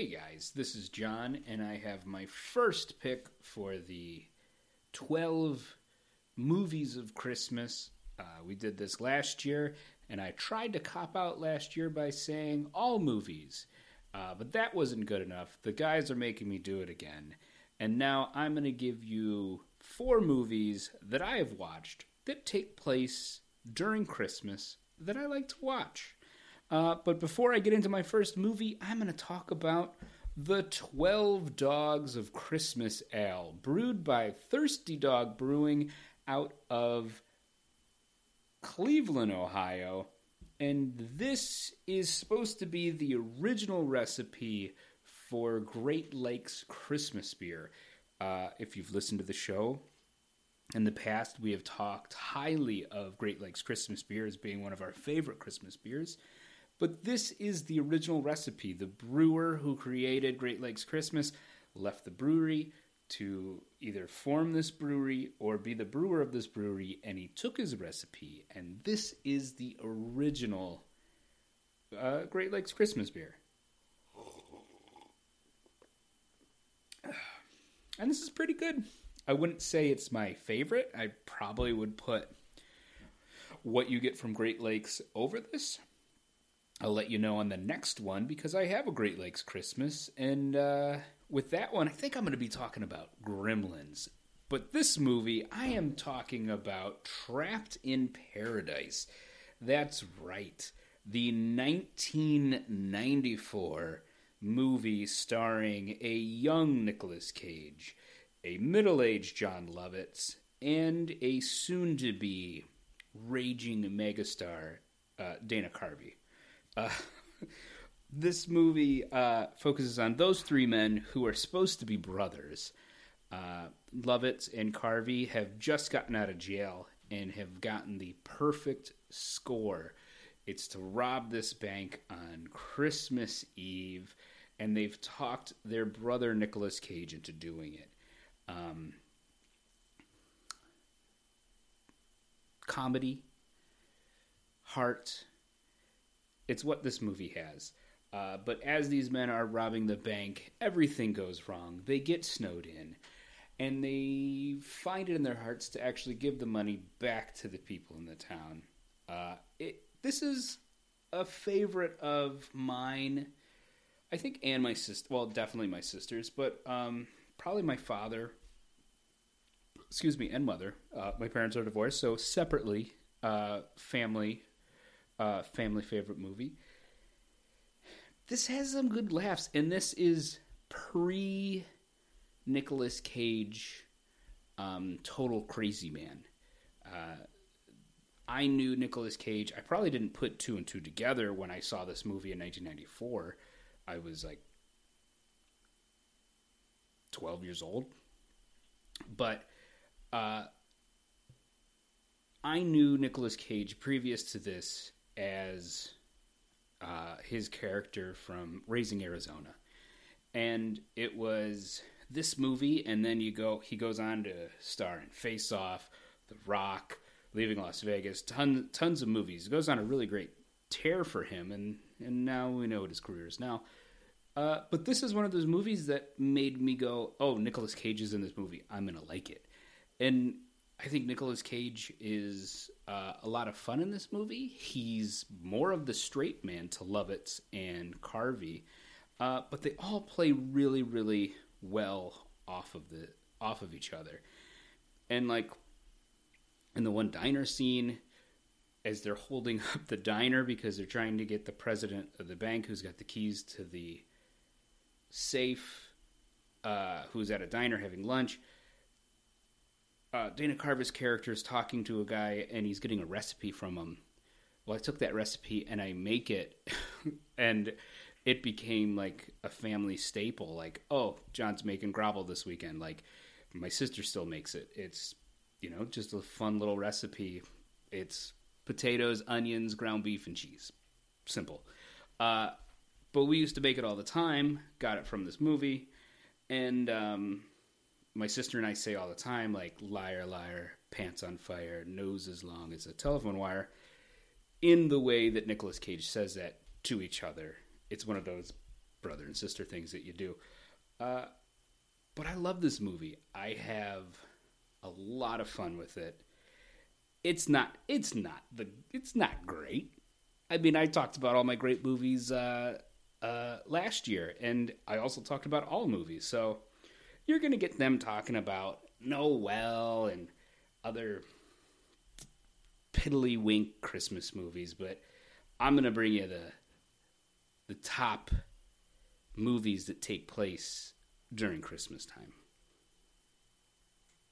Hey guys, this is John, and I have my first pick for the 12 movies of Christmas. Uh, we did this last year, and I tried to cop out last year by saying all movies, uh, but that wasn't good enough. The guys are making me do it again. And now I'm going to give you four movies that I have watched that take place during Christmas that I like to watch. Uh, but before I get into my first movie, I'm going to talk about the 12 Dogs of Christmas Ale, brewed by Thirsty Dog Brewing out of Cleveland, Ohio. And this is supposed to be the original recipe for Great Lakes Christmas beer. Uh, if you've listened to the show, in the past, we have talked highly of Great Lakes Christmas beer as being one of our favorite Christmas beers. But this is the original recipe. The brewer who created Great Lakes Christmas left the brewery to either form this brewery or be the brewer of this brewery, and he took his recipe, and this is the original uh, Great Lakes Christmas beer. And this is pretty good. I wouldn't say it's my favorite. I probably would put what you get from Great Lakes over this. I'll let you know on the next one because I have a Great Lakes Christmas. And uh, with that one, I think I'm going to be talking about Gremlins. But this movie, I am talking about Trapped in Paradise. That's right. The 1994 movie starring a young Nicolas Cage, a middle aged Jon Lovitz, and a soon to be raging megastar, uh, Dana Carvey. Uh, this movie uh, focuses on those three men who are supposed to be brothers. Uh, Lovitz and Carvey have just gotten out of jail and have gotten the perfect score. It's to rob this bank on Christmas Eve, and they've talked their brother Nicolas Cage into doing it. Um, comedy, heart, it's what this movie has. Uh, but as these men are robbing the bank, everything goes wrong. They get snowed in, and they find it in their hearts to actually give the money back to the people in the town. Uh, it, this is a favorite of mine. I think, and my sister. Well, definitely my sisters, but um, probably my father. Excuse me, and mother. Uh, my parents are divorced, so separately, uh, family uh, family favorite movie. This has some good laughs, and this is pre Nicolas Cage, um, total crazy man. Uh, I knew Nicolas Cage. I probably didn't put two and two together when I saw this movie in 1994. I was like 12 years old. But uh, I knew Nicolas Cage previous to this as uh, his character from Raising Arizona, and it was this movie, and then you go. He goes on to star in Face Off, The Rock, Leaving Las Vegas, tons tons of movies. It goes on a really great tear for him, and and now we know what his career is now. Uh, but this is one of those movies that made me go, "Oh, Nicolas Cage is in this movie. I'm gonna like it." And I think Nicolas Cage is uh, a lot of fun in this movie. He's more of the straight man to Lovitz and Carvey, uh, but they all play really, really well off of the off of each other. And like in the one diner scene, as they're holding up the diner because they're trying to get the president of the bank, who's got the keys to the safe, uh, who's at a diner having lunch uh, Dana Carvey's character is talking to a guy and he's getting a recipe from him. Well, I took that recipe and I make it, and it became like a family staple. Like, oh, John's making gravel this weekend. Like, my sister still makes it. It's, you know, just a fun little recipe. It's potatoes, onions, ground beef, and cheese. Simple. Uh, but we used to make it all the time. Got it from this movie, and um, my sister and I say all the time, like liar, liar, pants on fire, nose as long as a telephone wire, in the way that Nicolas Cage says that to each other. It's one of those brother and sister things that you do. Uh, but I love this movie. I have a lot of fun with it. It's not. It's not the. It's not great. I mean, I talked about all my great movies uh, uh, last year, and I also talked about all movies. So you're going to get them talking about Noel and other piddly-wink Christmas movies, but I'm going to bring you the the top movies that take place during Christmas time.